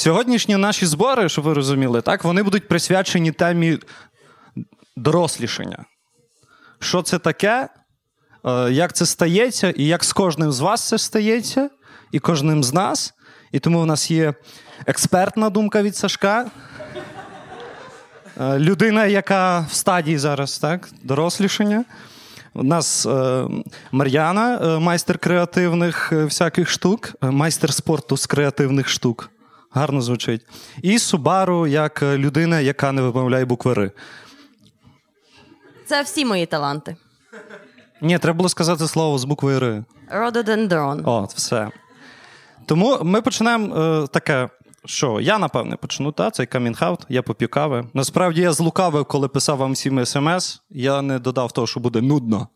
Сьогоднішні наші збори, щоб ви розуміли, так, вони будуть присвячені темі дорослішання. Що це таке, е, як це стається, і як з кожним з вас це стається, і кожним з нас. І тому в нас є експертна думка від Сашка. Е, людина, яка в стадії зараз, так, дорослішання. У нас е, Мар'яна, е, майстер креативних всяких штук, майстер спорту з креативних штук. Гарно звучить. І Субару як е, людина, яка не вимовляє букви Р. Це всі мої таланти. Ні, треба було сказати слово з буквою Р. Рододендрон. О, все. Тому ми почнемо е, таке, що я, напевне, почну, та, цей камінг-аут, я попів кави. Насправді я злукавив, коли писав вам всім смс, я не додав того, що буде нудно.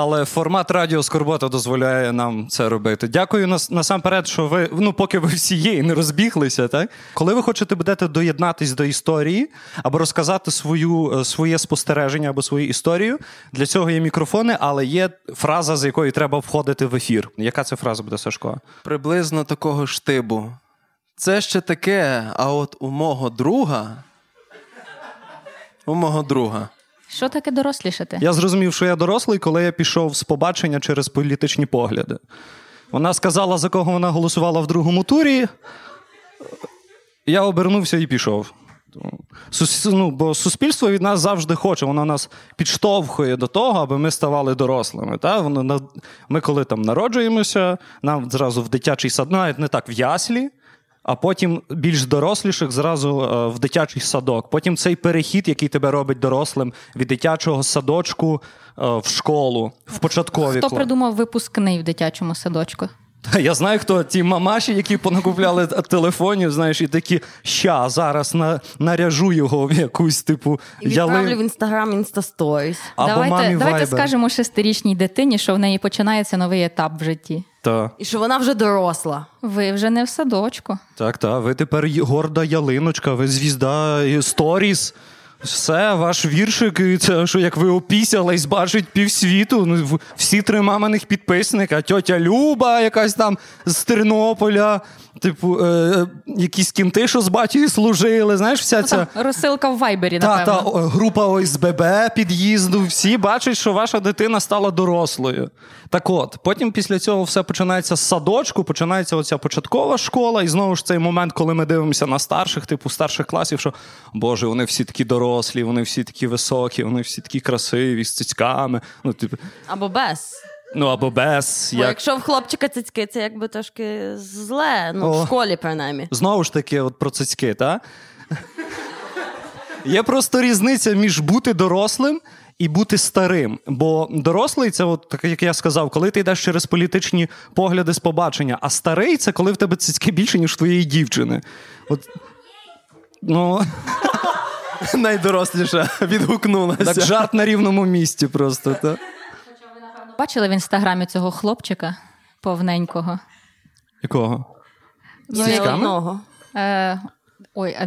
Але формат Радіо Скорбота дозволяє нам це робити. Дякую нас, насамперед, що ви, ну, поки ви всі є і не розбіглися, так? Коли ви хочете будете доєднатись до історії або розказати свою, е, своє спостереження або свою історію, для цього є мікрофони, але є фраза, з якої треба входити в ефір. Яка це фраза буде, Сашко? Приблизно такого штибу. Це ще таке, а от у мого друга. У мого друга. Що таке дорослішати? Я зрозумів, що я дорослий, коли я пішов з побачення через політичні погляди. Вона сказала, за кого вона голосувала в другому турі. Я обернувся і пішов. Сус, ну, бо суспільство від нас завжди хоче, воно нас підштовхує до того, аби ми ставали дорослими. Та? Воно, ми, коли там народжуємося, нам зразу в дитячий сад, навіть не так в яслі, а потім більш доросліших зразу е, в дитячий садок. Потім цей перехід, який тебе робить дорослим від дитячого садочку е, в школу, в початкові Хто придумав випускний в дитячому садочку? Та Я знаю, хто ті мамаші, які понакупляли телефонів, знаєш, і такі ща зараз на, наряжу його в якусь типу І відправлю в інстаграм інстасторіс. Або давайте мамі давайте скажемо шестирічній дитині, що в неї починається новий етап в житті. Та. І що вона вже доросла. Ви вже не в садочку. Так, так. Ви тепер горда ялиночка, ви звізда сторіс. Все, ваш віршик, і це що як ви опісялись, бачить півсвіту. Ну, всі три маминих підписника, тьотя Люба, якась там з Тернополя, типу, е, якісь кінти, що з батькою служили. Знаєш, вся ця. Там розсилка в Вайбері, Та, та напевно. група ОСББ під'їзду, всі бачать, що ваша дитина стала дорослою. Так от, потім після цього все починається з садочку, починається оця початкова школа, і знову ж цей момент, коли ми дивимося на старших, типу старших класів, що Боже, вони всі такі дорослі, вони всі такі високі, вони всі такі красиві, з цицьками. Ну, типу, Або без. ну або без. Бо Як... якщо в хлопчика цицьки, це якби трошки зле. Ну, О. в школі, принаймні. Знову ж таки, от про цицьки, та? Є просто різниця між бути дорослим і бути старим. Бо дорослий це, от, так як я сказав, коли ти йдеш через політичні погляди з побачення, а старий це коли в тебе цицьки більше, ніж твоєї дівчини. От, ну, Найдоросліша відгукнулася. так жарт на рівному місці просто. Та? Бачили в інстаграмі цього хлопчика повненького. Якого? Ну, одного. Е, ой, е,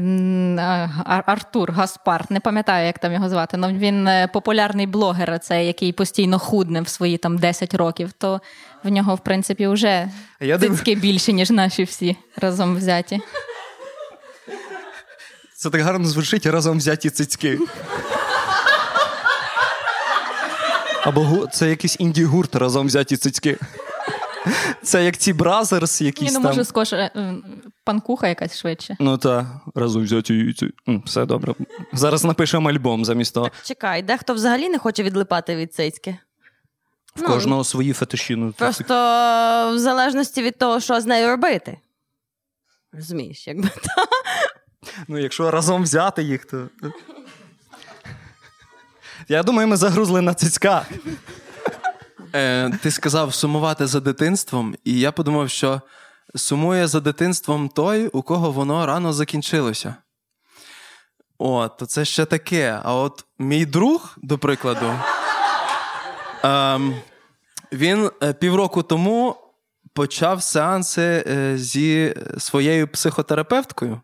Ар- Артур Гаспар, не пам'ятаю, як там його звати. але він е, популярний блогер, це, який постійно худне в свої там 10 років, то в нього, в принципі, вже Я див- більше, ніж наші всі разом взяті. Це так гарно звучить разом взяті цицьки. Або це якийсь інді-гурт разом взяті цицьки. Це як ці бразерс, Ні, якісь ну там. може скош е, панкуха якась швидше. Ну та разом взяті. Все добре. Зараз напишемо альбом замість того. Чекай, дехто взагалі не хоче відлипати від цицьки. В кожного свої фетиші. Ну, так. Просто в залежності від того, що з нею робити. Розумієш, якби та. Ну, якщо разом взяти їх, то. Я думаю, ми загрузли на цицьках. Е, ти сказав сумувати за дитинством, і я подумав, що сумує за дитинством той, у кого воно рано закінчилося. От, то це ще таке. А от мій друг, до прикладу, ем, він е, півроку тому почав сеанси е, зі своєю психотерапевткою.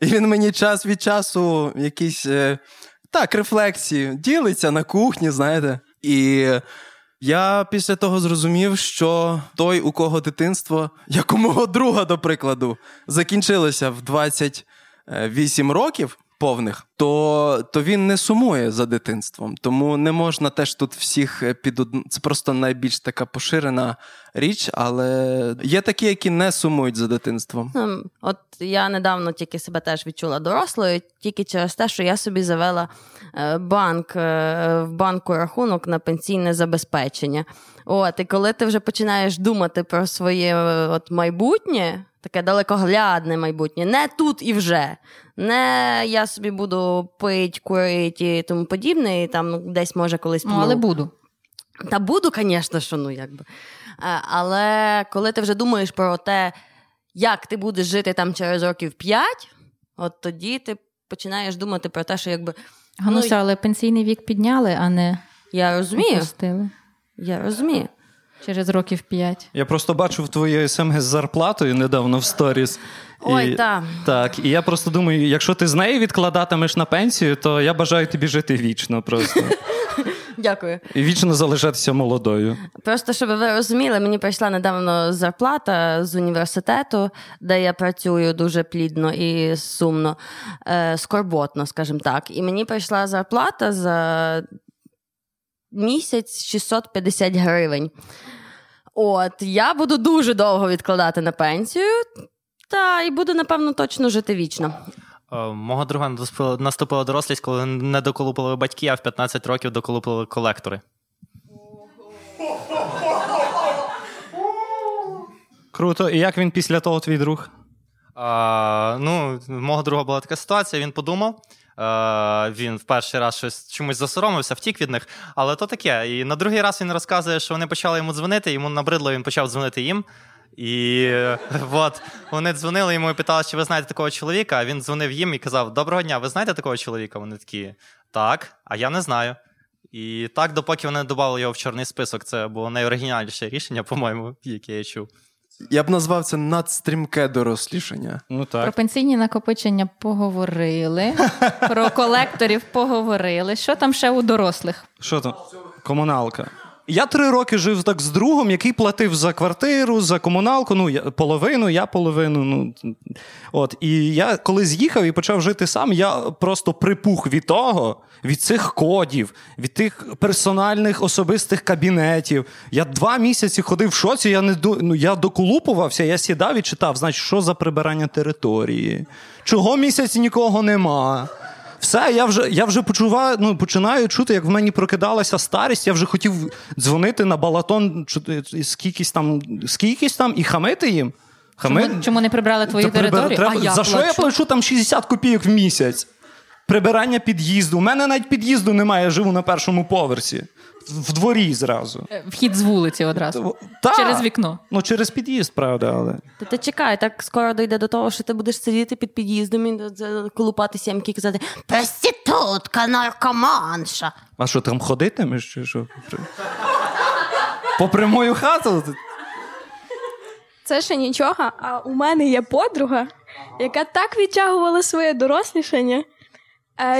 І він мені час від часу якісь е, так, рефлексії ділиться на кухні, знаєте. І Я після того зрозумів, що той, у кого дитинство, як у мого друга, до прикладу, закінчилося в 28 років повних, то то він не сумує за дитинством. Тому не можна теж тут всіх е, під одну. Це просто найбільш така поширена річ, але є такі, які не сумують за дитинством. Ну, От я недавно тільки себе теж відчула дорослою, тільки через те, що я собі завела е, банк е, в банку рахунок на пенсійне забезпечення. От, і коли ти вже починаєш думати про своє от майбутнє, таке далекоглядне майбутнє, не тут і вже. Не я собі буду пить, курити і тому подібне, і там ну, десь може колись Ну, але буду. Та буду, звісно, що ну якби. Але коли ти вже думаєш про те, як ти будеш жити там через років 5, от тоді ти починаєш думати про те, що якби. Гануся, ну, але пенсійний вік підняли, а не Я розумію. опустили. Я розумію. Через років п'ять. Я просто бачив твоє смс з зарплатою недавно в сторіс. Ой, та. Так, і я просто думаю, якщо ти з неї відкладатимеш на пенсію, то я бажаю тобі жити вічно просто. Дякую. І вічно залишатися молодою. Просто щоб ви розуміли, мені прийшла недавно зарплата з університету, де я працюю дуже плідно і сумно, е, скорботно, скажімо так. І мені прийшла зарплата за місяць 650 гривень. От, я буду дуже довго відкладати на пенсію, та і буду, напевно, точно жити вічно. Е, Мого друга наступила- дорослість, коли не доколупали батьки, а в 15 років доколупали колектори. Круто. І як він після того твій друг? А, ну, в мого друга була така ситуація, він подумав. Е, Він в перший раз щось чомусь засоромився, втік від них, але то таке. І на другий раз він розказує, що вони почали йому дзвонити, йому набридло, він почав дзвонити їм. І от вони дзвонили йому і питали, чи ви знаєте такого чоловіка. А він дзвонив їм і казав: Доброго дня, ви знаєте такого чоловіка? Вони такі, так, а я не знаю. І так, допоки вони додали його в чорний список, це було найоригінальніше рішення, по-моєму, яке я чув. Я б назвав це надстрімке дорослішання. Ну так Про пенсійні накопичення поговорили, про колекторів поговорили. Що там ще у дорослих? Що там? Комуналка. Я три роки жив так з другом, який платив за квартиру, за комуналку. Ну, я, половину, я половину. Ну, от. І я коли з'їхав і почав жити сам, я просто припух від того, від цих кодів, від тих персональних особистих кабінетів. Я два місяці ходив в шоці, я не до, ну, я доколупувався, я сідав і читав, значить, що за прибирання території, чого місяці нікого нема. Все, я вже я вже почуваю, ну починаю чути, як в мені прокидалася старість. Я вже хотів дзвонити на балатон, скількись там, скількись там і хамити їм. Хами... Чому, чому не прибрали твою Та територію? треба- А я За що я плачу там 60 копійок в місяць? Прибирання під'їзду. У мене навіть під'їзду немає, я живу на першому поверсі. В дворі зразу. Е, Вхід з вулиці одразу. Та. Через вікно. Ну, через під'їзд, правда, але. Та ти чекай, так скоро дійде до того, що ти будеш сидіти під під'їздом і колупати сімки і казати проститутка, наркоманша. А що там ходитимеш? Чи що? Попри мою хату? Це ще нічого, а у мене є подруга, яка так відтягувала своє дорослішання,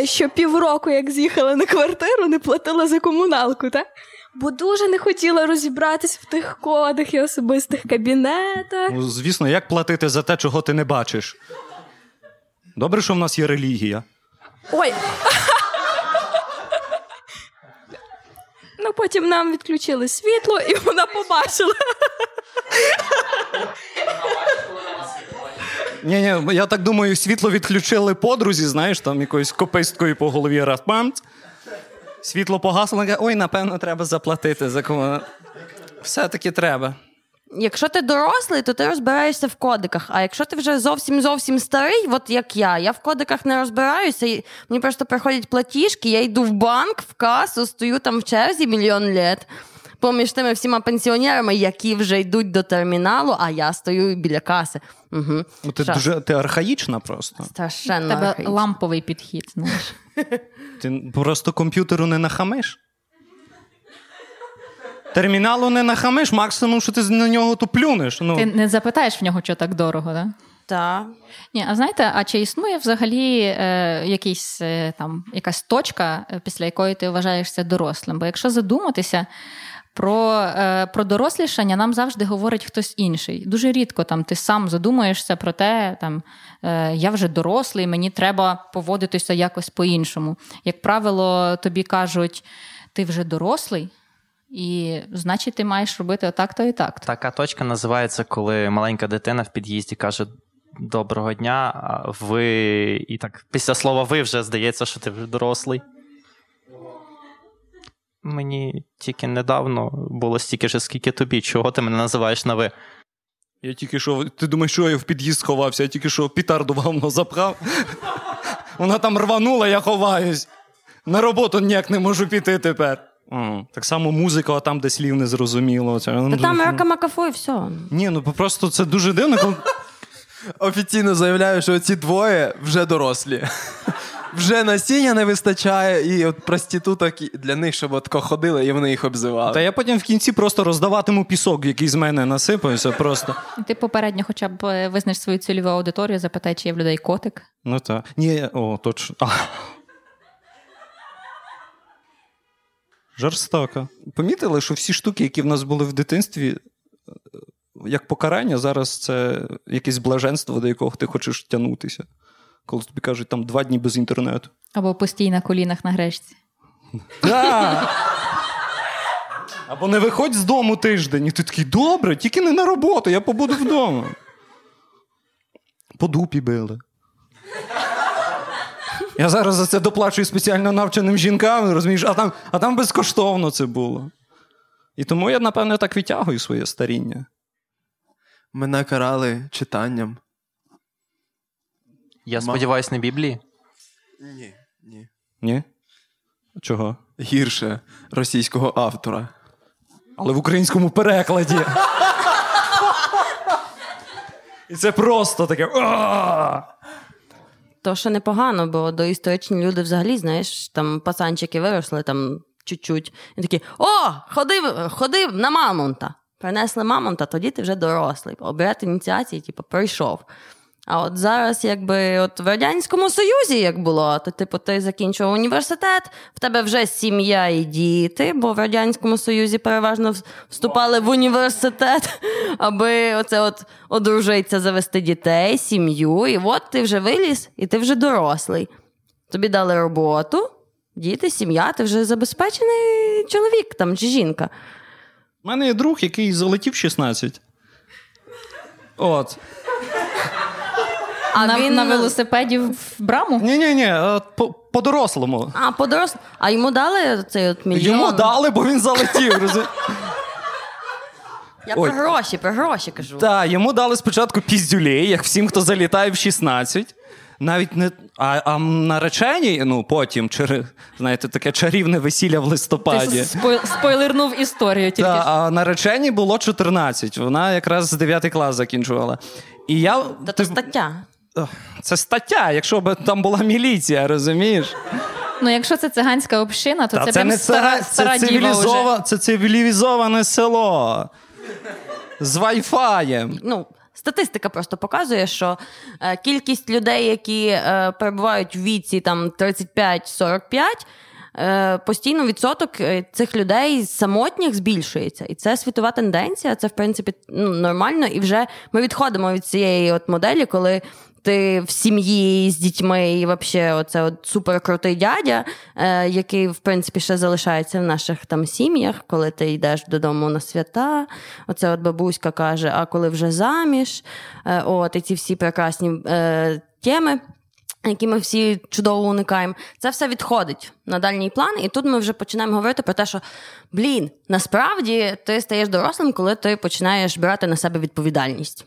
що півроку, як з'їхала на квартиру, не платила за комуналку, так? Бо дуже не хотіла розібратись в тих кодах і особистих кабінетах. Ну, звісно, як платити за те, чого ти не бачиш? Добре, що в нас є релігія. Ой. Ну, потім нам відключили світло, і вона побачила. Ні, ні, я так думаю, світло відключили подрузі, знаєш, там якоюсь кописткою по голові раз памц. Світло погасло, ой, напевно, треба заплатити за кому. Все-таки треба. Якщо ти дорослий, то ти розбираєшся в кодиках. А якщо ти вже зовсім зовсім старий, от як я, я в кодиках не розбираюся. І мені просто приходять платіжки, я йду в банк, в касу, стою там в черзі мільйон літ. Поміж тими всіма пенсіонерами, які вже йдуть до терміналу, а я стою біля каси. Угу. Ну, ти дуже ти архаїчна просто. страшенно. У тебе архаїчно. ламповий підхід, знаєш. Ти просто комп'ютеру не нахамиш. Терміналу не нахамиш, максимум, що ти на нього то плюнеш. Ну, Ти не запитаєш в нього, що так дорого, так? Та. Ні, а знаєте, а чи існує взагалі е, якийсь, е, там, якась точка, е, після якої ти вважаєшся дорослим? Бо якщо задуматися, Про е, про дорослішання нам завжди говорить хтось інший. Дуже рідко там ти сам задумуєшся про те, там е, я вже дорослий, мені треба поводитися якось по-іншому. Як правило, тобі кажуть, ти вже дорослий, і значить, ти маєш робити отак-то і так. Така точка називається, коли маленька дитина в під'їзді каже: Доброго дня, ви і так після слова ви вже здається, що ти вже дорослий. Мені тільки недавно було стільки ж, скільки тобі. Чого ти мене називаєш на ви? Я тільки що, ти думаєш, що я в під'їзд сховався, я тільки що пітарду вам запхав. Вона там рванула, я ховаюсь. На роботу ніяк не можу піти тепер. Mm. Так само музика, а там, де слів не зрозуміло. Це, Та там рака макафу і все. Ні, ну просто це дуже дивно. Коли... Офіційно заявляю, що ці двоє вже дорослі. Вже насіння не вистачає, і от проституток для них, щоб отко ходили, і вони їх обзивали. Та я потім в кінці просто роздаватиму пісок, який з мене насипався. просто. Ти попередньо хоча б е, визнаєш свою цільову аудиторію, запитай, чи є в людей котик. Ну так. Ні, о, точно. А. Жорстоко. Помітили, що всі штуки, які в нас були в дитинстві, як покарання, зараз це якесь блаженство, до якого ти хочеш тягнутися. Коли тобі кажуть, там два дні без інтернету. Або постій на колінах на гречці. Або не виходь з дому тиждень. І ти такий, добре, тільки не на роботу, я побуду вдома. По дупі били. Я зараз за це доплачую спеціально навченим жінкам, розумієш, а там а там безкоштовно це було. І тому я, напевно, так відтягую своє старіння. Мене карали читанням. Я сподіваюся, не Біблії? Ні, ні. Ні? Чого? Гірше російського автора. Але в українському перекладі. І це просто таке. То, що непогано, бо доісторичні люди взагалі, знаєш, там пацанчики виросли там чуть-чуть. І такі: О, ходив, ходив на мамонта. Принесли мамонта, тоді ти вже дорослий. Обряд ініціації, типу, прийшов. А от зараз, якби от в Радянському Союзі як було, то типу ти закінчував університет, в тебе вже сім'я і діти, бо в Радянському Союзі переважно вступали в університет, аби оце от одружитися, завести дітей, сім'ю. І от ти вже виліз, і ти вже дорослий. Тобі дали роботу, діти, сім'я, ти вже забезпечений чоловік там чи жінка. У мене є друг, який залетів 16. От. А на, він на велосипеді в браму? Ні, ні, ні, по-дорослому. А, по-дорос... А йому дали цей от мільйон? Йому дали, бо він залетів. Я Ой. про гроші, про гроші кажу. Так, йому дали спочатку піздюлей, як всім, хто залітає в 16. Навіть не а а нареченій, ну потім через знаєте, таке чарівне весілля в листопаді. Ти спой, спойлернув історію тільки. Та, а нареченій було 14. Вона якраз з 9 клас закінчувала. І я... Та це стаття. Це стаття, якщо б там була міліція, розумієш? Ну, якщо це циганська община, то Та це, це не стара, стара це, цивілізова, це цивілізоване село з вайфаєм. Ну, Статистика просто показує, що е, кількість людей, які е, перебувають в віці там 35-45, е, постійно відсоток е, цих людей самотніх збільшується. І це світова тенденція. Це в принципі ну, нормально. І вже ми відходимо від цієї от моделі, коли ти в сім'ї з дітьми і взагалі оце от суперкрутий дядя, е, який, в принципі, ще залишається в наших там сім'ях, коли ти йдеш додому на свята. Оце от бабуська каже: а коли вже заміж, е, от і ці всі прекрасні е, теми. Які ми всі чудово уникаємо, це все відходить на дальній план, і тут ми вже починаємо говорити про те, що блін, насправді ти стаєш дорослим, коли ти починаєш брати на себе відповідальність.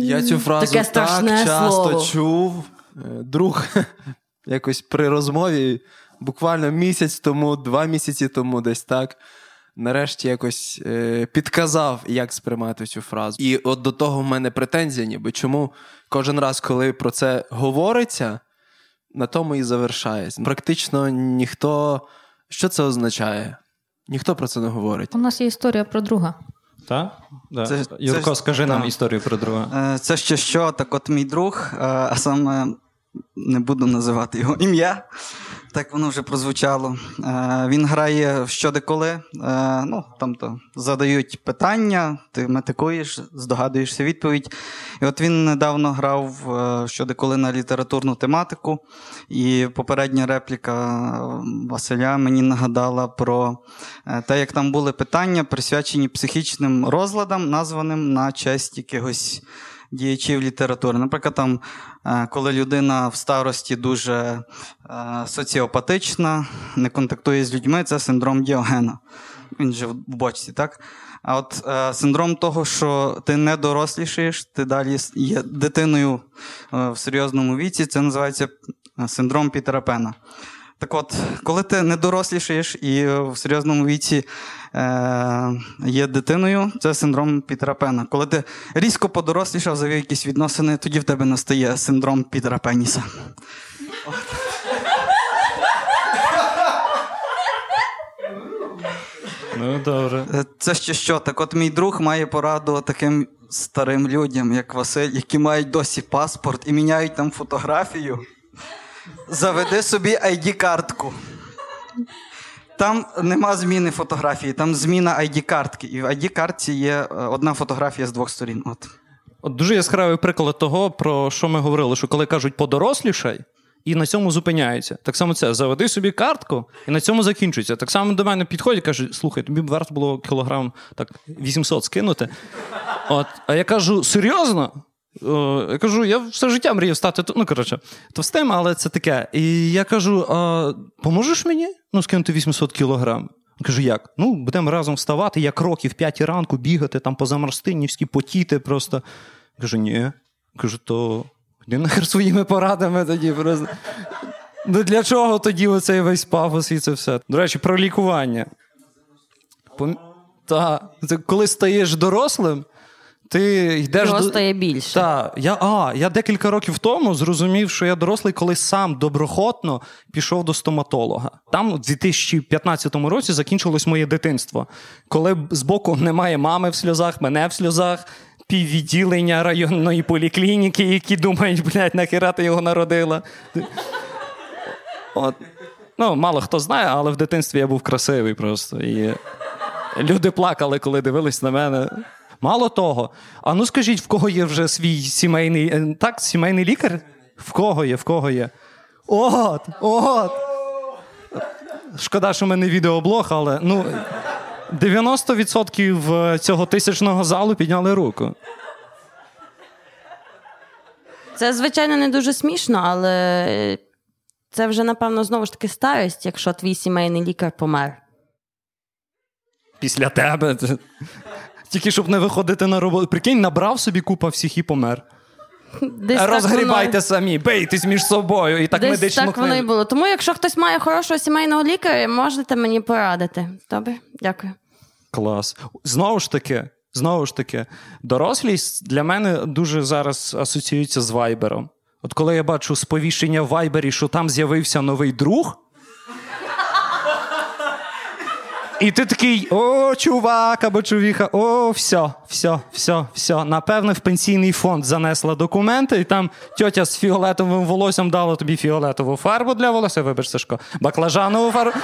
Я цю фразу Таке так часто слово. чув. Е, друг якось при розмові, буквально місяць тому, два місяці тому, десь так. Нарешті якось е, підказав, як сприймати цю фразу. І от до того в мене претензія, ніби чому кожен раз, коли про це говориться, на тому і завершається. Практично ніхто. Що це означає? Ніхто про це не говорить. У нас є історія про друга. Так? Да. Це, Юрко, це, скажи та. нам історію про друга. Е, це ще що, так от мій друг, е, а саме не буду називати його ім'я. Так воно вже прозвучало. Е, Він грає щодеколи. Е, ну, там задають питання, ти метикуєш, здогадуєшся відповідь. І от він недавно грав е, щодеколи на літературну тематику, і попередня репліка Василя мені нагадала про те, як там були питання, присвячені психічним розладам, названим на честь якихось діячів літератури. Наприклад, там, е, коли людина в старості дуже е, соціопатична, не контактує з людьми, це синдром Діогена. Він же в бочці, так? А от е, синдром того, що ти не дорослішаєш, ти далі є дитиною е, в серйозному віці, це називається е, синдром Пітера Пена. Так от, коли ти не дорослішаєш і в серйозному віці е, є дитиною, це синдром Пітера Пена. Коли ти різко подорослішав, завів якісь відносини, тоді в тебе настає синдром Пітера Пеніса. Ну, добре. Е, Це ще що? Так от мій друг має пораду таким старим людям, як Василь, які мають досі паспорт і міняють там фотографію. Заведи собі ID-картку. Там нема зміни фотографії, там зміна ID-картки. І в ID-картці є е, одна фотографія з двох сторін. От. От дуже яскравий приклад того, про що ми говорили, що коли кажуть подорослішай, і на цьому зупиняються. Так само це заведи собі картку, і на цьому закінчується. Так само до мене підходять кажуть, слухай, тобі б варто було кілограм так 800 скинути. От, а я кажу, серйозно? Я кажу, я все життя мріяв стати ну, коротше, товстим, але це таке. І я кажу: а, поможеш мені ну, скинути 800 кілограм? Кажу, як? Ну, будемо разом вставати, як років 5 ранку бігати, там по Замарстинівській, потіти просто. Кажу, ні. Кажу, то йди нахер своїми порадами тоді просто. Ну для чого тоді оцей весь пафос і це все? До речі, про лікування. Пом... Та, коли стаєш дорослим, ти йдеш Його до... стає більше. Так, я, а, я декілька років тому зрозумів, що я дорослий, коли сам доброхотно пішов до стоматолога. Там у 2015 році закінчилось моє дитинство, коли збоку немає мами в сльозах, мене в сльозах, піввідділення районної поліклініки, які думають, блядь, нахера ти його народила. От. Ну, мало хто знає, але в дитинстві я був красивий просто. І люди плакали, коли дивились на мене. Мало того, а ну скажіть, в кого є вже свій сімейний е, так, сімейний лікар? В кого є? В кого є? От, от. Шкода, що в мене відеоблог, але ну 90% цього тисячного залу підняли руку. Це, звичайно, не дуже смішно, але це вже, напевно, знову ж таки старість, якщо твій сімейний лікар помер. Після тебе. Тільки щоб не виходити на роботу. Прикинь, набрав собі купа всіх і помер. Десь Розгрібайте воно- самі, бийтесь між собою. І так Десь медичну так воно і було. Тому, якщо хтось має хорошого сімейного лікаря, можете мені порадити. Добре? Дякую. Клас. Знову ж таки, знову ж таки, дорослість для мене дуже зараз асоціюється з вайбером. От коли я бачу сповіщення в вайбері, що там з'явився новий друг. І ти такий: о, чувак або чувіха, о, все, все, все, все. Напевне, в пенсійний фонд занесла документи, і там тьотя з фіолетовим волоссям дала тобі фіолетову фарбу для волосся. Вибач, Сашко, баклажанову фарбу.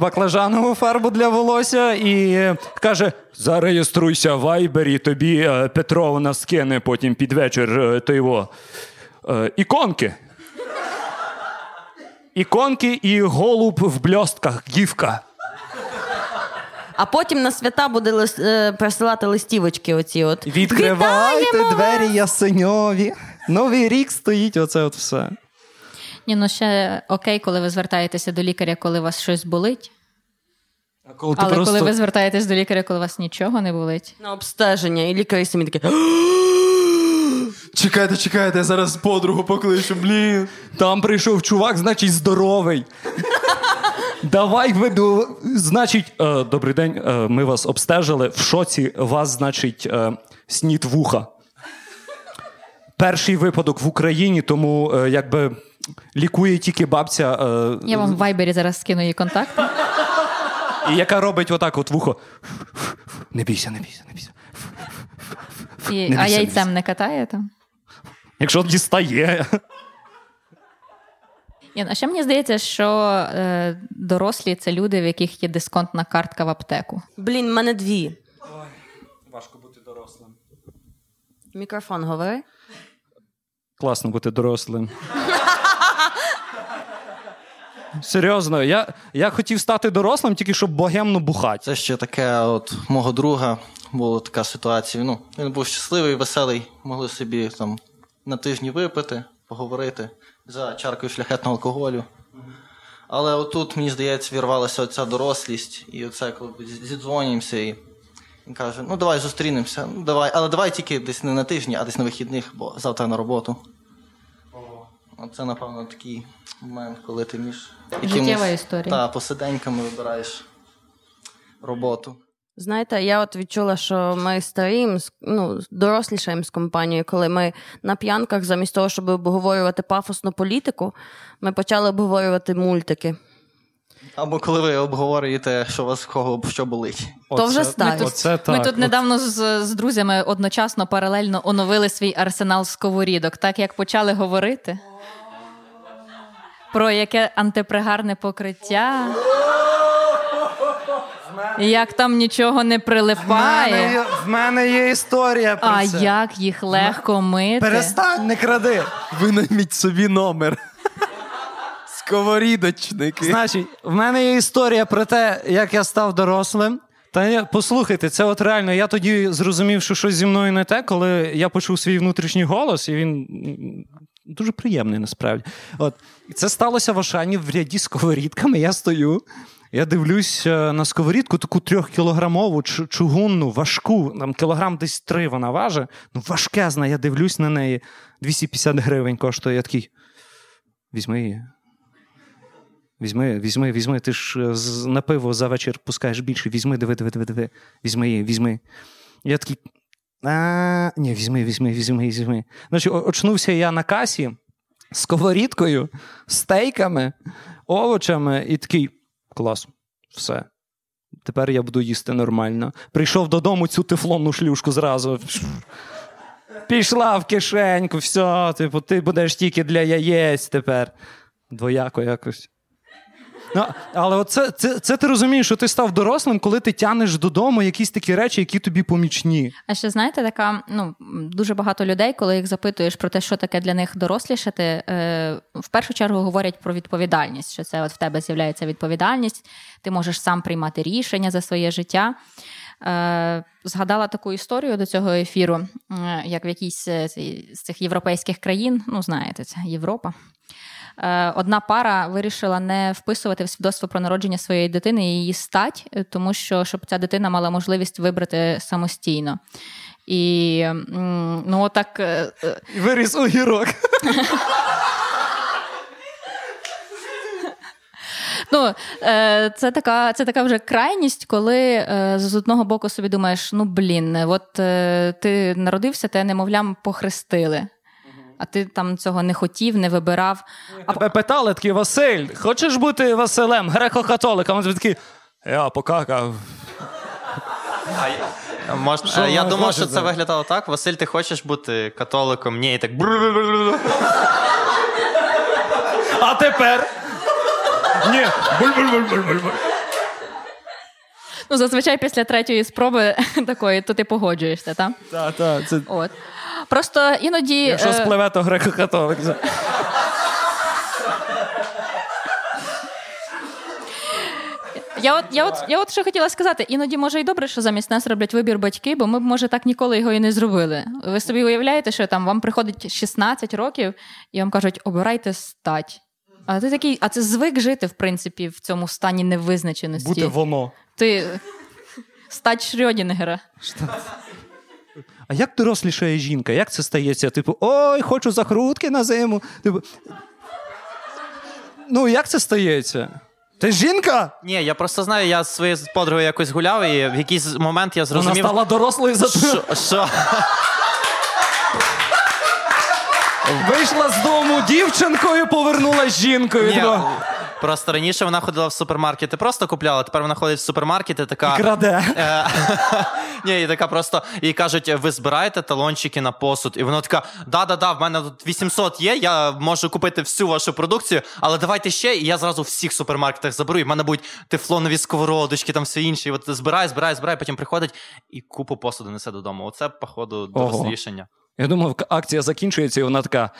Баклажанову фарбу для волосся і каже: зареєструйся в Вайбері, тобі е, Петровна скине потім під вечір е, то його, е, іконки. Іконки і голуб в бльостках, гівка. А потім на свята буде лис- е, присилати листівочки. Оці от. Відкривайте Вітаємо двері ясеньові. Новий рік стоїть, оце от все. Ні, ну ще окей, коли ви звертаєтеся до лікаря, коли у вас щось болить. А коли ти Але просто... коли ви звертаєтесь до лікаря, коли у вас нічого не болить. На обстеження, і лікарі самі такі. Чекайте, чекайте, я зараз подругу покличу, блін. Там прийшов чувак, значить, здоровий. Давай веду. Значить, е, добрий день, е, ми вас обстежили. В шоці вас, значить, е, снід вуха. Перший випадок в Україні, тому е, якби лікує тільки бабця, е, Я вам в вайбері зараз скину її контакт. і яка робить отак от вухо. Не бійся, не бійся, не бійся. І, Не а бійся, яйцем не катає там. Якщо дістає. Ян, А ще мені здається, що е, дорослі це люди, в яких є дисконтна картка в аптеку. Блін, в мене дві. Важко бути дорослим. Мікрофон говори. Класно бути дорослим. Серйозно, я, я хотів стати дорослим, тільки щоб богемно бухати. Це ще таке, от мого друга була така ситуація. Ну, він був щасливий, веселий, могли собі там на тижні випити, поговорити за чаркою шляхетного алкоголю. Але отут, мені здається, вірвалася оця дорослість, і оце, коли зідзвонюємося, і він каже: ну давай зустрінемося, ну давай, але давай тільки десь не на тижні, а десь на вихідних, бо завтра на роботу. Оце, напевно, такий момент, коли ти між історія. Та, посиденьками вибираєш роботу. Знаєте, я от відчула, що ми старіємо, з- ну, дорослішаємо з компанією, коли ми на п'янках, замість того, щоб обговорювати пафосну політику, ми почали обговорювати мультики. Або коли ви обговорюєте, що у вас в кого що болить. То вже старість. Оце так. Ми тут недавно з, з друзями одночасно паралельно оновили свій арсенал сковорідок, так як почали говорити про яке антипригарне покриття. Як там нічого не прилипає, в мене є історія про а як їх легко мити. Перестань, не кради. Винайміть собі номер. Сковорідочники. Значить, в мене є історія про те, як я став дорослим. Та послухайте, це от реально. Я тоді зрозумів, що щось зі мною не те, коли я почув свій внутрішній голос, і він дуже приємний насправді. От це сталося в Ашані в ряді з сковорідками. Я стою. Я дивлюсь е, на сковорідку, таку трьохкілограмову чугунну, важку, там кілограм десь три вона важить. Ну, важкезна, я дивлюсь на неї. 250 гривень коштує. Я такий. Візьми її. Візьми, візьми, візьми, ти ж е, на пиво за вечір пускаєш більше. Візьми, диви, диви, диви, диви. Візьми її, візьми. Я такий. А, ні, візьми, візьми, візьми, візьми. Значить, очнувся я на касі з сковорідкою, стейками, овочами, і такий клас, все. Тепер я буду їсти нормально. Прийшов додому цю тефлонну шлюшку зразу. Пішла в кишеньку, все, типу, ти будеш тільки для яєць тепер. Двояко якось. Ну, але оце, це, це ти розумієш, що ти став дорослим, коли ти тянеш додому якісь такі речі, які тобі помічні. А ще знаєте, така ну дуже багато людей, коли їх запитуєш про те, що таке для них дорослішати, е, в першу чергу говорять про відповідальність, що це от в тебе з'являється відповідальність, ти можеш сам приймати рішення за своє життя. Е, Згадала таку історію до цього ефіру, е, як в якійсь е, з цих європейських країн, ну знаєте, це Європа. Е, Одна пара вирішила не вписувати в свідоцтво про народження своєї дитини її стать, е, тому що щоб ця дитина мала можливість вибрати самостійно. І ну отак. е, Виріс огірок. Ну, е, це така, це така вже крайність, коли з одного боку собі думаєш: ну блін, от ти народився, те немовлям похрестили. А ти там цього не хотів, не вибирав. А Тебе питали такий Василь, хочеш бути Василем, греко-католиком? А ти такий, я покакав. Мож... Що я думав, що це виглядало так. Василь, ти хочеш бути католиком? Ні, і так. А тепер. Ні. Ну, зазвичай після третьої спроби такої, то ти погоджуєшся, так? Та, та, це... От. Просто іноді. Якщо е, спливе, то греко-католик. Я от, я, от, я от що хотіла сказати, іноді може і добре, що замість нас роблять вибір батьки, бо ми б, може, так ніколи його і не зробили. Ви собі уявляєте, що там вам приходить 16 років і вам кажуть, обирайте стать. А ти такий, а це звик жити, в принципі, в цьому стані невизначеності. Бути воно. Ти стать Шрьодінгера. А як дорослішає жінка? Як це стається? Типу, ой, хочу закрутки на зиму. Типу... Ну, як це стається? Ти жінка? Ні, я просто знаю, я з своєю подругою якось гуляв, і в якийсь момент я Вона зрозумів, стала дорослою за що, що Вийшла з дому дівчинкою, повернулась жінкою. Ні, Така, Просто раніше вона ходила в супермаркети, просто купляла. Тепер вона ходить в супермаркети, така І краде. Е, Ні, і така просто і кажуть: ви збираєте талончики на посуд. І вона така: да-да-да, в мене тут 800 є. Я можу купити всю вашу продукцію, але давайте ще, і я зразу в всіх супермаркетах заберу. І в мене будуть тефлонові сковородочки, там все інше. І от збирає, збирає, збирає, потім приходить і купу посуду несе додому. Оце, походу, дорослішання. Я думав, акція закінчується, і вона така.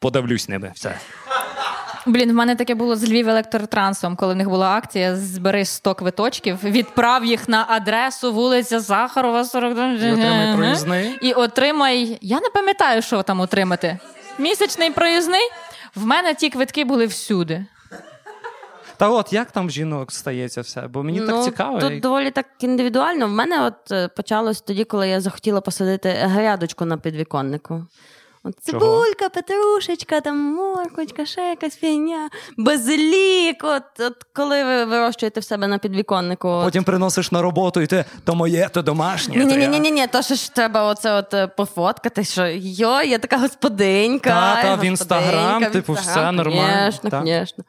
Подавлюсь ними. Все. Блін, в мене таке було з Львів електротрансом, коли в них була акція Збери 100 квиточків, відправ їх на адресу вулиця Захарова, 42. І отримай проїзний. І отримай. Я не пам'ятаю, що там отримати. Місячний проїзний. В мене ті квитки були всюди. Та от як там в жінок стається все? Бо мені ну, так цікаво. Тут як- доволі так індивідуально. В мене от е, почалось тоді, коли я захотіла посадити грядочку на підвіконнику. От цибулька, петрушечка, там морквочка, ще якась фігня, базилік. От, от коли ви вирощуєте в себе на підвіконнику. от. Потім приносиш на роботу, і ти то моє, то домашнє. Ні, то ні, ні, я». ні, ні, то що ж треба оце от е, пофоткати, що йо, я така господинька. Та, та, в Інстаграм, типу, все нормально, Конечно, так. конечно.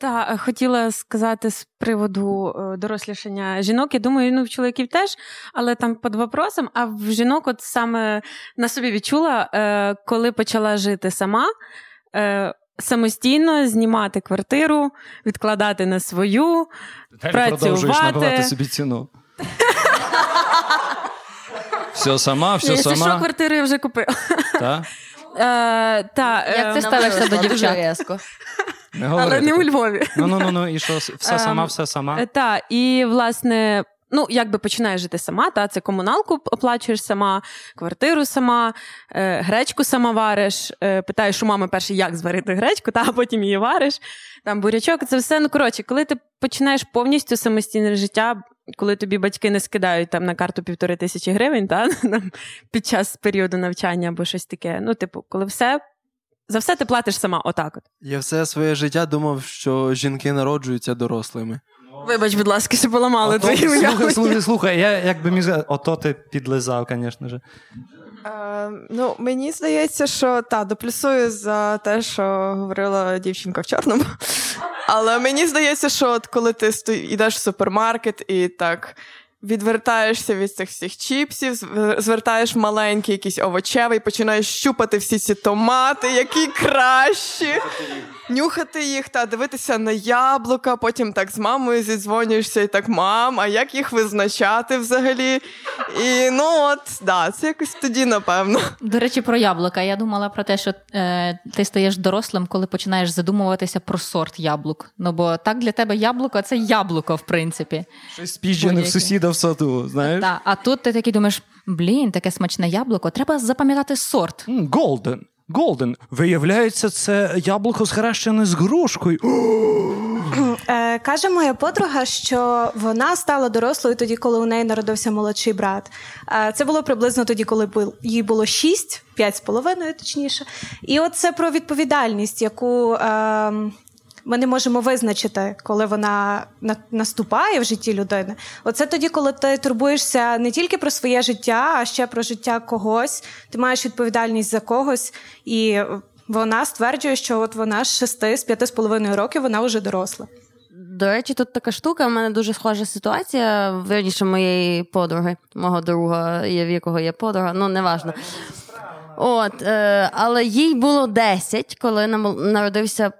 Та е, хотіла сказати з приводу е, дорослішання жінок. Я думаю, ну в чоловіків теж, але там під вопросом. А в жінок, от саме на собі відчула, е, коли почала жити сама. Самостійно знімати квартиру, відкладати на свою, Далі продовжуєш працювати. набивати собі ціну. Все сама, все Якщо що, квартиру я вже купила. Та? Е, та, Як ти ставишся до дівчат? Не але не у. Львові. Ну, ну, ну, ну, і що, все сама, Ем, все сама. Е, Та, і власне. Ну, якби починаєш жити сама, та це комуналку оплачуєш сама, квартиру сама, е, гречку сама вариш, е, питаєш у мами перше, як зварити гречку, та а потім її вариш. Там бурячок, це все. Ну коротше, коли ти починаєш повністю самостійне життя, коли тобі батьки не скидають там на карту півтори тисячі гривень, та під час періоду навчання або щось таке. Ну, типу, коли все за все ти платиш сама, отак от. Я все своє життя думав, що жінки народжуються дорослими. Вибач, будь ласка, що поламали Ото- твої слухай, уявлення. слухай, слухай, я як би міг сказати, ото ти підлизав, звісно ж. Е, ну, мені здається, що та доплюсую за те, що говорила дівчинка в чорному. Але мені здається, що от коли ти сто... йдеш в супермаркет і так відвертаєшся від цих всіх чіпсів, зв- звертаєш маленький якийсь овочевий, починаєш щупати всі ці томати, які кращі, нюхати їх та дивитися на яблука, потім так з мамою зідзвонюєшся і так, мам, а як їх визначати взагалі? І ну от, да, це якось тоді, напевно. До речі, про яблука. Я думала про те, що е, ти стаєш дорослим, коли починаєш задумуватися про сорт яблук. Ну бо так для тебе яблуко це яблуко, в принципі. Щось спіжджене в сусіда в саду, знаєш? Та, а тут ти такий думаєш: блін, таке смачне яблуко, треба запам'ятати сорт. Голден. Голден. Виявляється, це яблуко схрещене з грушкою. Е, каже моя подруга, що вона стала дорослою тоді, коли у неї народився молодший брат. Е, це було приблизно тоді, коли їй було 6, 5 з половиною, точніше. І от це про відповідальність, яку. Е, ми не можемо визначити, коли вона на- наступає в житті людини. Оце тоді, коли ти турбуєшся не тільки про своє життя, а ще про життя когось. Ти маєш відповідальність за когось, і вона стверджує, що от вона з 6, з 5 з половиною років вона вже доросла. До речі, тут така штука. У мене дуже схожа ситуація. Верніше моєї подруги, мого друга, є в якого є подруга, ну неважно. От, е, але їй було 10, коли народився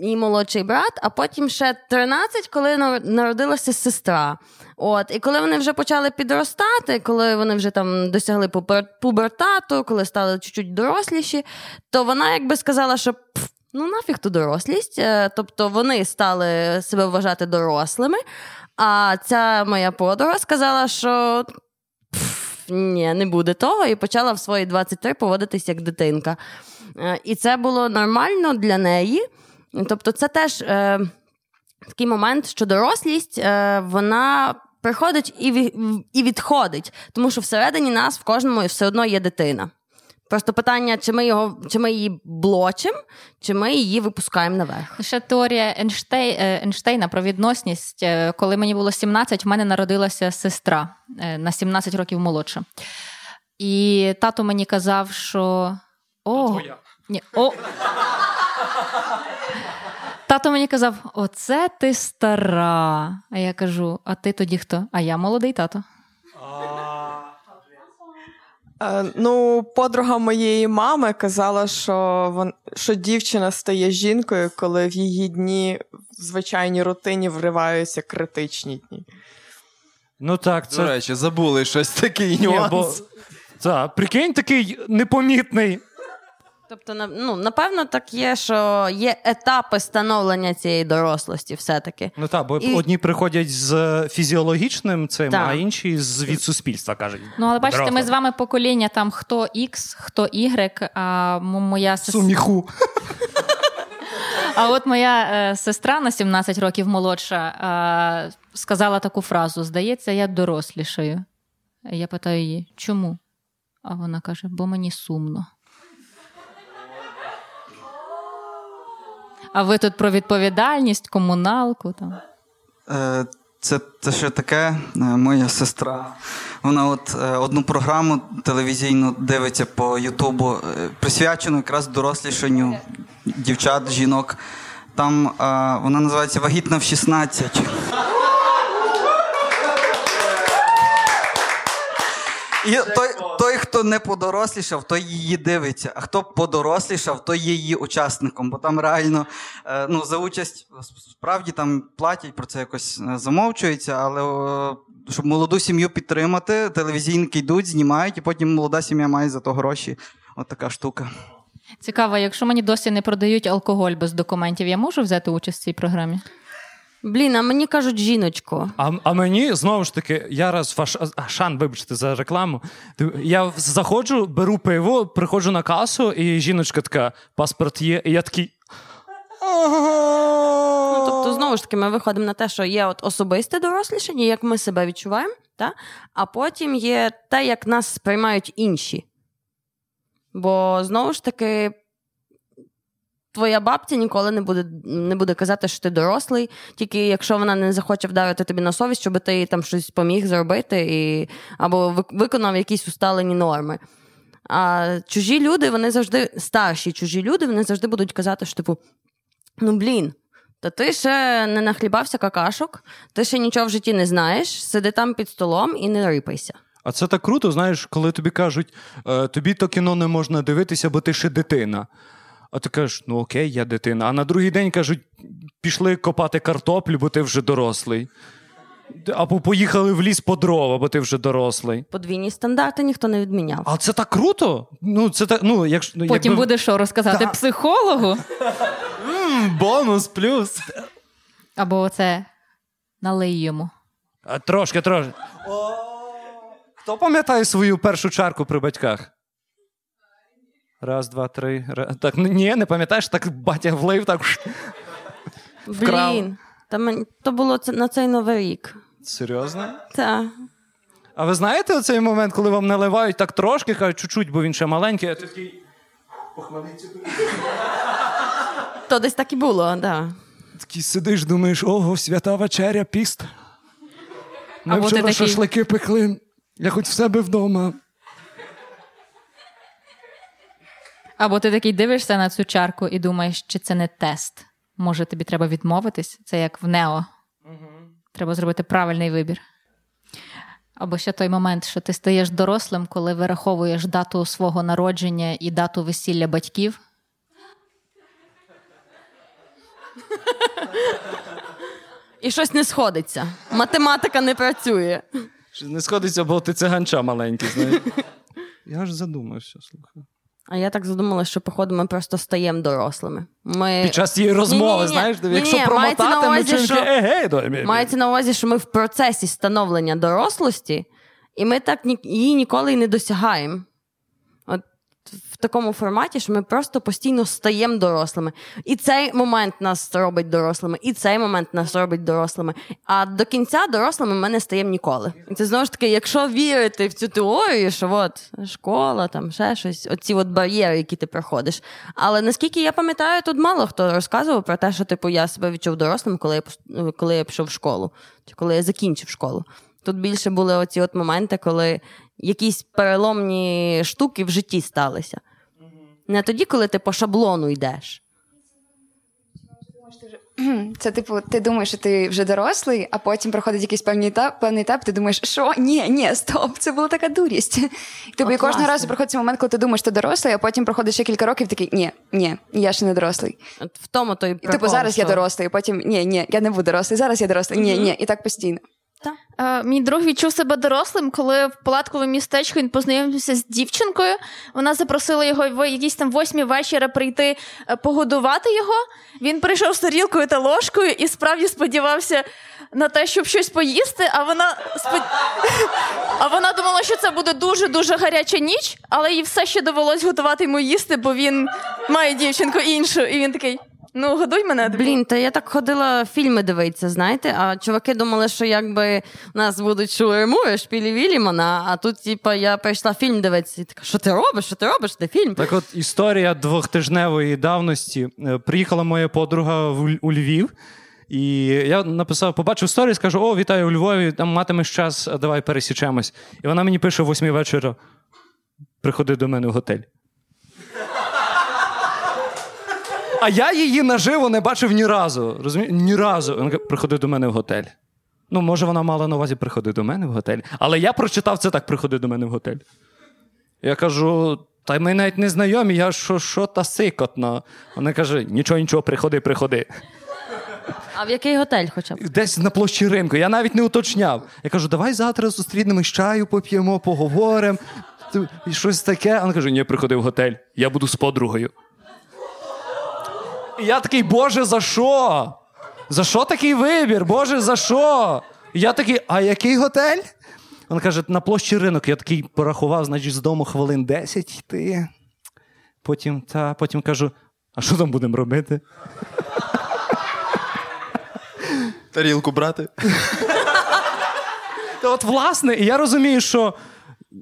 її молодший брат, а потім ще 13, коли нар- народилася сестра. От, і коли вони вже почали підростати, коли вони вже там досягли пубер- пубертату, коли стали чуть-чуть доросліші, то вона якби сказала, що «Пф, ну нафіг ту дорослість. Е, Тобто вони стали себе вважати дорослими. А ця моя подруга сказала, що «Пф, ні, не буде того, і почала в свої 23 поводитись як дитинка. Е, І це було нормально для неї. Тобто, це теж е, такий момент, що дорослість е, вона приходить і, і відходить, тому що всередині нас в кожному все одно є дитина. Просто питання, чи ми його, чи ми її блочимо, чи ми її випускаємо наверх. Ще теорія Ейнштей, е, Ейнштейна про відносність. Е, Коли мені було 17, в мене народилася сестра е, на 17 років молодша. І тато мені казав, що. О, ні, о, Тато мені казав: оце ти стара. А я кажу: а ти тоді хто? А я молодий тато. Ну, подруга моєї мами казала, що вон, що дівчина стає жінкою, коли в її дні в звичайній рутині вриваються критичні дні. Ну так, це. До речі, забули щось такий Ні, нюанс. бо... Так, прикинь, такий непомітний. Тобто, ну, напевно, так є, що є етапи становлення цієї дорослості, все-таки. Ну так, бо І- одні приходять з фізіологічним цим, Так. а інші з від суспільства кажуть. Ну, але бачите, ми з вами покоління там хто X, хто Y, а моя сестра. Суміху. А от моя е, сестра на 17 років молодша е, сказала таку фразу: здається, я дорослішаю. Я питаю її, чому? А вона каже: бо мені сумно. А ви тут про відповідальність, комуналку там. Е, Це, ще таке, е, моя сестра. Вона от е, одну програму телевізійну дивиться по Ютубу, е, присвячену якраз дорослішанню дівчат, жінок. Там вона називається Вагітна в 16. І той, той, хто не подорослішав, той її дивиться. А хто подорослішав, той є її учасником. Бо там реально е, ну, за участь справді там платять, про це якось е, замовчується, але щоб молоду сім'ю підтримати, телевізійники йдуть, знімають, і потім молода сім'я має за то гроші. От така штука. Цікаво, якщо мені досі не продають алкоголь без документів, я можу взяти участь в цій програмі? Блін, а мені кажуть жіночко. А, а мені знову ж таки, я раз фаш... а, Шан, вибачте за рекламу. Я заходжу, беру пиво, приходжу на касу, і жіночка така: паспорт є, і я такий. Ну, тобто, знову ж таки, ми виходимо на те, що є от особисте дорослішання, як ми себе відчуваємо, та? а потім є те, як нас сприймають інші. Бо знову ж таки. Твоя бабця ніколи не буде не буде казати, що ти дорослий, тільки якщо вона не захоче вдарити тобі на совість, щоб ти їй там щось поміг зробити і, або виконав якісь усталені норми. А чужі люди, вони завжди старші чужі люди, вони завжди будуть казати, що типу, ну блін, та ти ще не нахлібався какашок, ти ще нічого в житті не знаєш, сиди там під столом і не рипайся. А це так круто, знаєш, коли тобі кажуть, «Е, тобі то кіно не можна дивитися, бо ти ще дитина. А ти кажеш, ну окей, я дитина. А на другий день кажуть, пішли копати картоплю, бо ти вже дорослий. Або поїхали в ліс по дрова, бо ти вже дорослий. Подвійні стандарти ніхто не відміняв. А це так круто. Ну, це так, ну, якщо, Потім якби... буде що розказати Да. психологу? Бонус плюс. Або оце налий йому. А, трошки, трошки. Хто пам'ятає свою першу чарку при батьках? Раз, два, три. Ра- Так, ні, не пам'ятаєш, так батя влив, так. Блін, та мен... то було на цей новий рік. Серйозно? Та. А ви знаєте оцей момент, коли вам наливають так трошки, кажуть, чуть-чуть, бо він ще маленький, а ти такий. То десь так і було, да. Такий сидиш, думаєш, ого, свята вечеря, піст. Ми ти вчора такий- шашлики пекли. Я хоч в себе вдома. Або ти такий дивишся на цю чарку і думаєш, чи це не тест. Може, тобі треба відмовитись? Це як в Нео. Треба зробити правильний вибір. Або ще той момент, що ти стаєш дорослим, коли вираховуєш дату свого народження і дату весілля батьків. І щось не сходиться. Математика не працює. Що Не сходиться, бо ти циганча маленький, знаєш. Я аж задумався, слухай. А я так задумала, що, походу, ми просто стаємо дорослими. Ми... Під час цієї розмови, Ні-ні-ні. знаєш, Ні-ні, якщо мається промотати, на ми чуємо, що- егей. Мається на увазі, що ми в процесі становлення дорослості, і ми так ні- її ніколи й не досягаємо. В такому форматі, що ми просто постійно стаємо дорослими. І цей момент нас робить дорослими, і цей момент нас робить дорослими. А до кінця дорослими ми не стаємо ніколи. І це знову ж таки, якщо вірити в цю теорію, що от школа, там ще щось, оці от бар'єри, які ти проходиш. Але наскільки я пам'ятаю, тут мало хто розказував про те, що типу я себе відчув дорослим, коли я коли я пішов в школу, чи коли я закінчив школу. Тут більше були оці от моменти, коли якісь переломні штуки в житті сталися. Не тоді, коли ти по шаблону йдеш, Це типу, ти думаєш, що ти вже дорослий, а потім проходить якийсь певний етап, певний етап, ти думаєш, що ні, ні, стоп, це була така дурість. Тобі кожного разу проходить цей момент, коли ти думаєш, що ти дорослий, а потім проходить ще кілька років, такий ні, ні, я ще не дорослий. От в тому той І, типу, зараз я що- дорослий, потім ні, ні, я не буду дорослий, зараз я дорослий, ні, ні, і так постійно. Е, Мій друг відчув себе дорослим, коли в палатковому містечку він познайомився з дівчинкою. Вона запросила його в якісь там восьмі вечора прийти е, погодувати його. Він прийшов з тарілкою та ложкою і справді сподівався на те, щоб щось поїсти. А вона спод... а вона думала, що це буде дуже дуже гаряча ніч, але їй все ще довелось готувати йому їсти, бо він має дівчинку іншу. І він такий: ну годуй мене. Блін, та я так ходила фільми дивитися, знаєте, а чуваки думали, що якби у нас будуть шуермури, шпілі Вілімана, а тут, типа, я прийшла фільм дивитися, і така, що ти робиш, що ти робиш, де фільм? Так от історія двохтижневої давності. Е, Приїхала моя подруга в у Львів, і я написав, побачив сторіс, кажу: О, вітаю у Львові, там матимеш час, а давай пересічемось. І вона мені пише о восьмій вечора: приходи до мене в готель. А я її наживо не бачив ні разу. Розумі... Ні разу. Вона каже, приходи до мене в готель. Ну, може, вона мала на увазі приходи до мене в готель. Але я прочитав це так: приходи до мене в готель. Я кажу: та ми навіть не знайомі, я що, що та сикотно. Вона каже: нічого, нічого, приходи, приходи. А в який готель хоча б? Десь на площі ринку. Я навіть не уточняв. Я кажу, давай завтра зустрінемось чаю, поп'ємо, поговоримо. І щось таке. Вона каже: ні, приходи в готель, я буду з подругою. І я такий, Боже, за що? За що такий вибір? Боже, за що? І я такий, а який готель? Він каже, на площі ринок. Я такий порахував, значить, з дому хвилин 10 йти. Потім, та, потім кажу: а що там будемо робити? Тарілку брати. Та от, власне, і я розумію, що.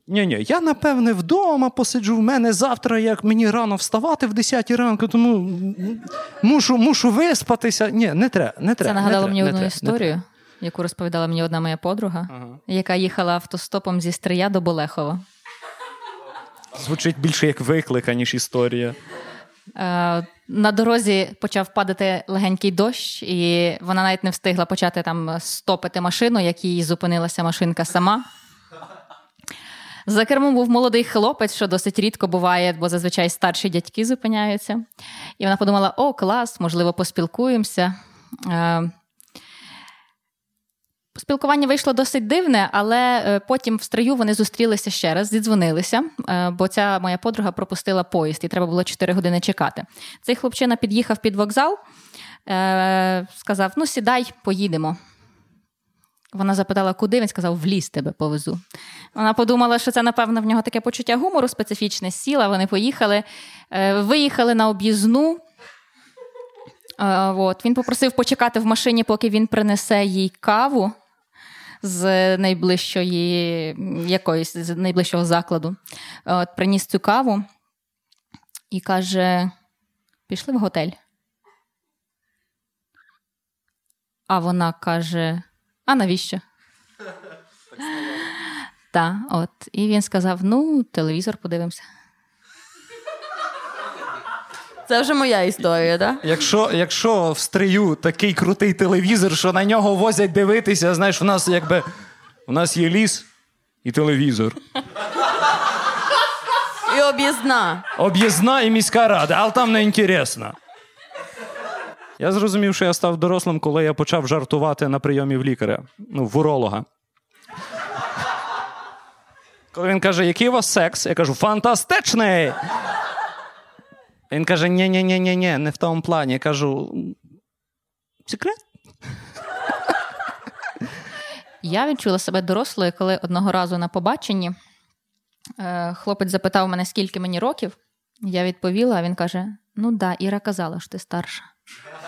Ні, ні, я напевне вдома посиджу. В мене завтра, як мені рано вставати в 10 ранку, тому мушу, мушу виспатися. Ні, не треба. Не треба Це нагадало не мені одну не історію, яку розповідала мені одна моя подруга, яка їхала автостопом зі Стрия до Болехова. Звучить більше як виклик, аніж історія. Е, На дорозі почав падати легенький дощ, і вона навіть не встигла почати там стопити машину, як їй зупинилася машинка сама. За кермом був молодий хлопець, що досить рідко буває, бо зазвичай старші дядьки зупиняються. І вона подумала: о, клас, можливо, поспілкуємося. Е, Спілкування вийшло досить дивне, але е, потім в строю вони зустрілися ще раз, зідзвонилися, е, бо ця моя подруга пропустила поїзд, і треба було 4 години чекати. Цей хлопчина під'їхав під вокзал, сказав: Ну, сідай, поїдемо. Вона запитала, куди він сказав, в ліс тебе повезу. Вона подумала, що це, напевно, в нього таке почуття гумору специфічне. Сіла, вони поїхали, е, виїхали на об'їзну. Е, От. Він попросив почекати в машині, поки він принесе їй каву з найближчої якоїсь з найближчого закладу. От, Приніс цю каву і каже: пішли в готель. А вона каже: А навіщо? Так, от. І він сказав: ну, телевізор подивимося. Це вже моя історія, так? Якщо, якщо в стрию такий крутий телевізор, що на нього возять дивитися, знаєш, у нас якби у нас є ліс і телевізор. І об'їзна. Об'їзна і міська рада, але там не інтересно. Я зрозумів, що я став дорослим, коли я почав жартувати на прийомі в лікаря, ну, в уролога. Коли він каже, який у вас секс? Я кажу, фантастичний! Він каже: ні ні ні ні ні не в тому плані. Я кажу, секрет? Я відчула себе дорослою, коли одного разу на побаченні е, хлопець запитав мене, скільки мені років. Я відповіла, а він каже: Ну да, Іра казала, що ти старша.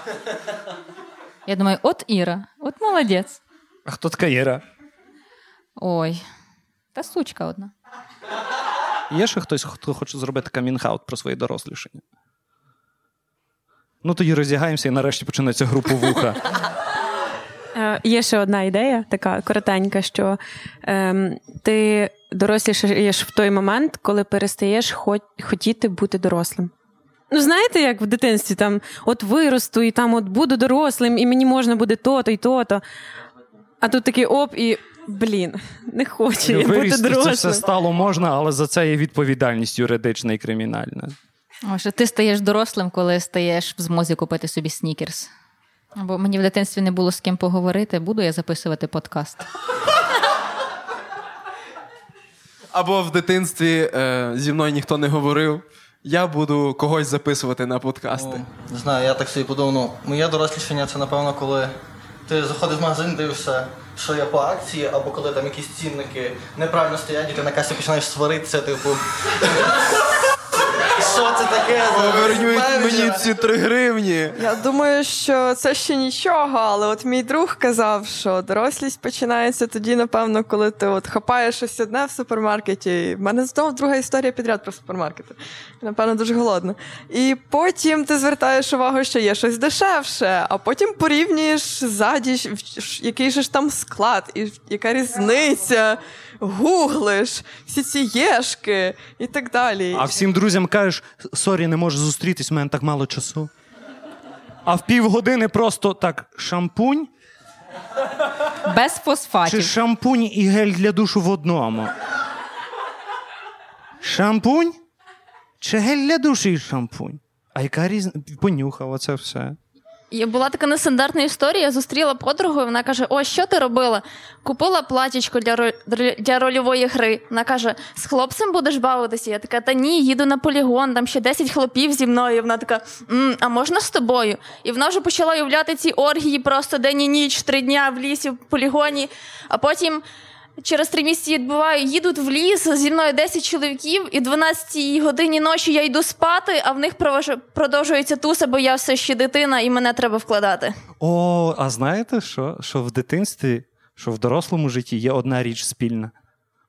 Я думаю, от Іра, от молодець. А хто така Іра? Ой, та сучка одна. Є ще хтось, хто хоче зробити камінг-аут про своє дорослішання? Ну, тоді роздягаємося і нарешті починається груповуха. Е, Є ще одна ідея, така коротенька, що ем, ти дорослішаєш в той момент, коли перестаєш хо- хотіти бути дорослим. Ну, знаєте, як в дитинстві там от виросту, і там от буду дорослим, і мені можна буде то-то і то-то. А тут такий оп, і блін, не хочу я бути Вирісти це все стало можна, але за це є відповідальність юридична і кримінальна. Може, ти стаєш дорослим, коли стаєш в змозі купити собі снікерс. Або мені в дитинстві не було з ким поговорити, буду я записувати подкаст. Або в дитинстві е, зі мною ніхто не говорив. Я буду когось записувати на подкасти. Не знаю, я так собі подумав, ну, моє дорослішання це, напевно, коли ти заходиш в магазин, дивишся, що є по акції, або коли там якісь цінники неправильно стоять, і ти на касі починаєш сваритися, типу. Що це таке? Поверніть мені ці три гривні. Я думаю, що це ще нічого, але от мій друг казав, що дорослість починається тоді, напевно, коли ти от хапаєш щось одне в супермаркеті. В мене знову друга історія підряд про супермаркети. Напевно, дуже голодна. І потім ти звертаєш увагу, що є щось дешевше, а потім порівнюєш ззаді, який же ж там склад, і яка різниця. Гуглиш всі ці єшки і так далі. А всім друзям кажеш, sorry, не можу зустрітись, в мене так мало часу. А в півгодини просто так шампунь Без фосфатів. чи шампунь і гель для душу в одному. Шампунь? Чи гель для душу і шампунь? А яка різниця? Понюхав оце все. Була така нестандартна історія. Я зустріла подругу, і вона каже: О, що ти робила? Купила платічко для для рольової гри. Вона каже: з хлопцем будеш бавитися? Я така, та ні, їду на полігон, там ще 10 хлопів зі мною. І Вона така, «М, а можна з тобою? І вона вже почала уявляти ці оргії просто день і ніч, три дня в лісі, в полігоні. А потім. Через три місяці відбуваю, їдуть в ліс зі мною 10 чоловіків, і 12 годині ночі я йду спати, а в них продовжується туса, бо я все ще дитина і мене треба вкладати. О, а знаєте що? Що в дитинстві, що в дорослому житті є одна річ спільна.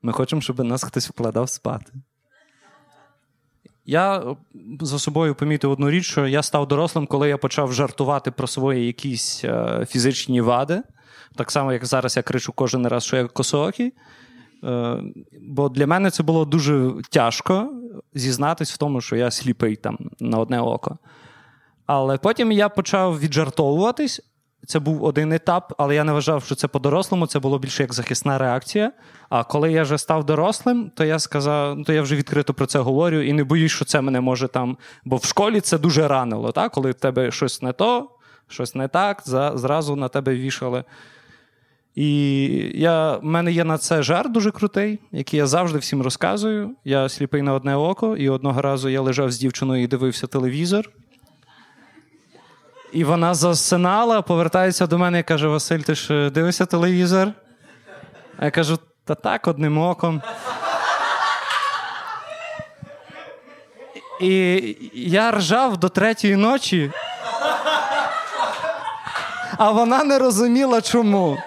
Ми хочемо, щоб нас хтось вкладав спати. Я е, за собою помітив одну річ, що я став дорослим, коли я почав жартувати про свої якісь е, фізичні вади. Так само, як зараз я кричу кожен раз, що я косоокий. Е, бо для мене це було дуже тяжко зізнатись в тому, що я сліпий там на одне око. Але потім я почав віджартовуватись. Це був один етап, але я не вважав, що це по-дорослому, це було більше як захисна реакція. А коли я вже став дорослим, то я сказав, то я вже відкрито про це говорю і не боюсь, що це мене може там. Бо в школі це дуже ранило, так? коли в тебе щось не то, щось не так, зразу на тебе вішали. І я, в мене є на це жарт дуже крутий, який я завжди всім розказую. Я сліпий на одне око, і одного разу я лежав з дівчиною і дивився телевізор. І вона засинала, повертається до мене і каже: Василь, ти ж е, дивишся телевізор? А я кажу: та так, одним оком. І я ржав до третьої ночі, а вона не розуміла, чому.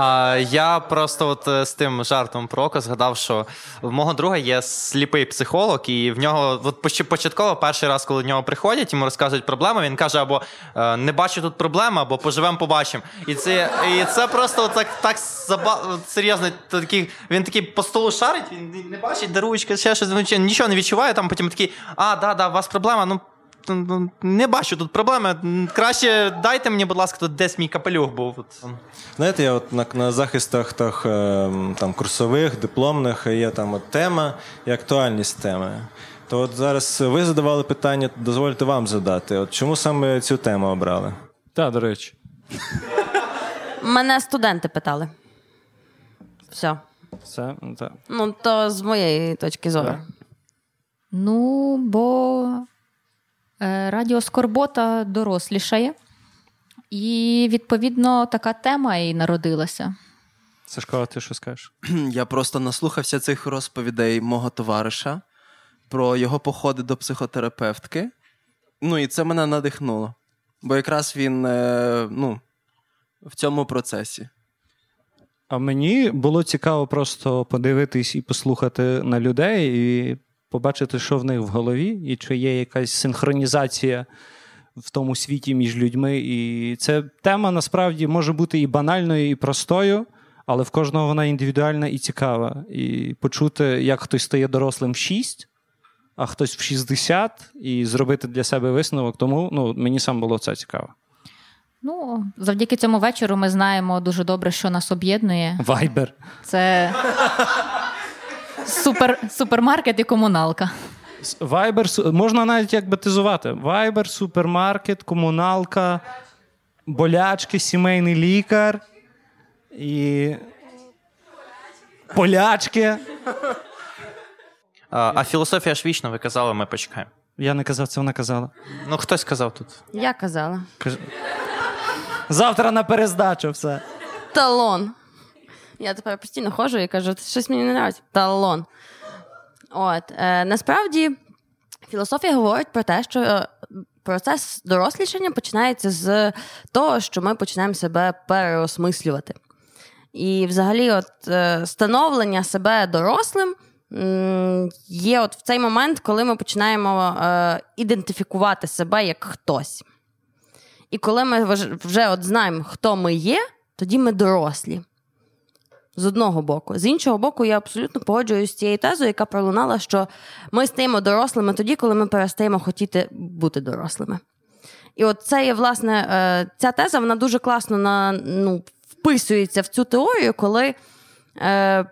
А, я просто от е, з тим жартом про око згадав, що в мого друга є сліпий психолог, і в нього от початково перший раз, коли до нього приходять, йому розказують проблеми, він каже: або е, не бачу тут проблеми, або поживемо, побачимо. І це, і це просто так, так заба... серйозно. Такий, він такий по столу шарить, він не бачить, де ще щось, він нічого- не відчуває. Там потім такий, а, да, да, у вас проблема. Ну ну, не бачу тут проблеми. Краще дайте мені, будь ласка, тут десь мій капелюх був. Знаєте, я от на, на захистах тах, е, там, курсових, дипломних є там от тема і актуальність теми. То от зараз ви задавали питання, дозвольте вам задати. От чому саме цю тему обрали? Так, до речі. Мене студенти питали. Все. Все, ну, так. Ну, то з моєї точки зору. Так. Ну, бо радіо Скорбота дорослішає. І, відповідно, така тема і народилася. Сашко, а ти що скажеш? Я просто наслухався цих розповідей мого товариша про його походи до психотерапевтки. Ну, і це мене надихнуло. Бо якраз він е, ну, в цьому процесі. А мені було цікаво просто подивитись і послухати на людей, і побачити, що в них в голові, і чи є якась синхронізація в тому світі між людьми. І ця тема насправді може бути і банальною, і простою, але в кожного вона індивідуальна і цікава. І почути, як хтось стає дорослим в 6 а хтось в 60 і зробити для себе висновок. Тому ну, мені сам було це цікаво. Ну, завдяки цьому вечору ми знаємо дуже добре, що нас об'єднує. Вайбер. Це супер, супермаркет і комуналка. Вайбер можна навіть як батизувати. Вайбер, супермаркет, комуналка, болячки, сімейний лікар і полячки. А, а філософія ж вічна, ви казали, ми почекаємо. Я не казав, це вона казала. Ну, хтось казав тут. Я казала. Завтра на перездачу все. Талон. Я тепер постійно ходжу і кажу, щось мені не подобається. Талон. От, е, насправді, філософія говорить про те, що е, процес дорослішання починається з того, що ми починаємо себе переосмислювати. І взагалі, от е, становлення себе дорослим є от в цей момент, коли ми починаємо е, ідентифікувати себе як хтось. І коли ми вже от знаємо, хто ми є, тоді ми дорослі. З одного боку. З іншого боку, я абсолютно погоджуюсь з цією тезою, яка пролунала, що ми стаємо дорослими тоді, коли ми перестаємо хотіти бути дорослими. І от це є, власне, е, ця теза вона дуже класно на, ну, вписується в цю теорію, коли е,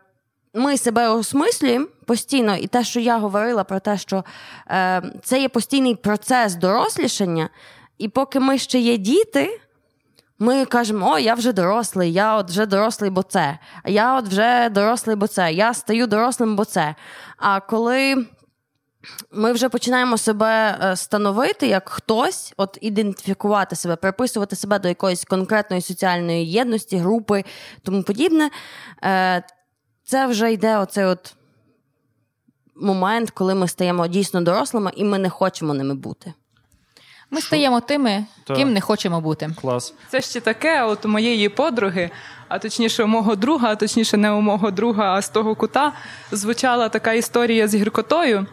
ми себе осмислюємо постійно, і те, що я говорила про те, що е, це є постійний процес дорослішання, і поки ми ще є діти. Ми кажемо, о, я вже дорослий, я от вже дорослий, бо це. Я от вже дорослий, бо це. Я стаю дорослим, бо це. А коли ми вже починаємо себе е, становити як хтось, от ідентифікувати себе, приписувати себе до якоїсь конкретної соціальної єдності, групи, тому подібне, е, це вже йде оцей от момент, коли ми стаємо дійсно дорослими, і ми не хочемо ними бути. Ми стаємо тими, Та. ким не хочемо бути. Клас. Це ще таке, от у моєї подруги, а точніше, у мого друга, а точніше, не у мого друга, а з того кута, звучала така історія з гіркотою.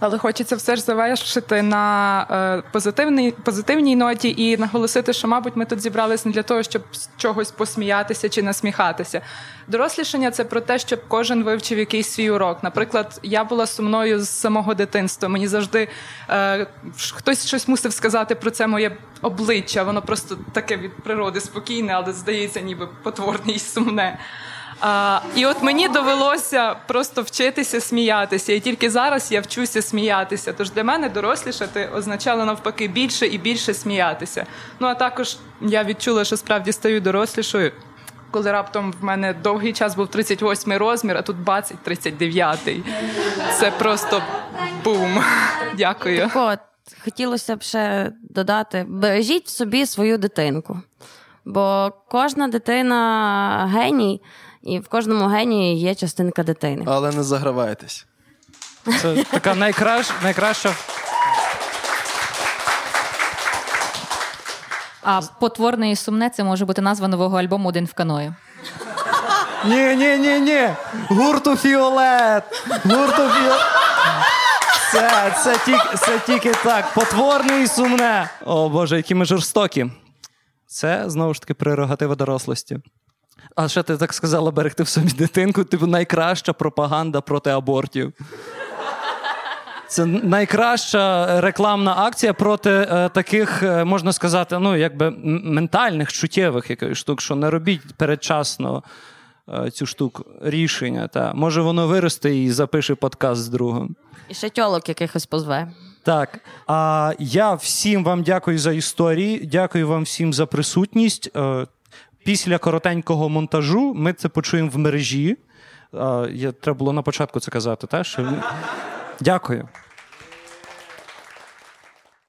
Але хочеться все ж завершити на е, позитивній, позитивній ноті і наголосити, що, мабуть, ми тут зібрались не для того, щоб з чогось посміятися чи насміхатися. Дорослішання це про те, щоб кожен вивчив якийсь свій урок. Наприклад, я була сумною з самого дитинства. Мені завжди е, хтось щось мусив сказати про це моє обличчя. Воно просто таке від природи спокійне, але здається, ніби потворне і сумне. А, і от мені довелося просто вчитися сміятися. І тільки зараз я вчуся сміятися. Тож для мене дорослішати означало навпаки більше і більше сміятися. Ну а також я відчула, що справді стаю дорослішою. Коли раптом в мене довгий час був 38 розмір, а тут бацить 39. Це просто бум. Дякую. Так от, хотілося б ще додати: бережіть собі свою дитинку. Бо кожна дитина геній, і в кожному генії є частинка дитини. Але не загравайтесь. Це така найкраща, найкраща А потворне і сумне це може бути назва нового альбому Один в каною. Ні, ні, ні, ні. Гурту Фіолет. Гурту Фіолет. Це, це, тільки, це тільки так. Потворне і сумне. О Боже, які ми жорстокі. Це знову ж таки прерогатива дорослості. А ще ти так сказала, берегти в собі дитинку, типу найкраща пропаганда проти абортів. Це найкраща рекламна акція проти е, таких, е, можна сказати, ну, якби ментальних, чуттєвих якихось штук, що не робіть передчасно е, цю штуку рішення. Та. Може, воно виросте і запише подкаст з другом. І ще тьолок якихось позве. Так, а я всім вам дякую за історії. Дякую вам всім за присутність. Після коротенького монтажу ми це почуємо в мережі. Я, треба було на початку це казати, та Що... Дякую.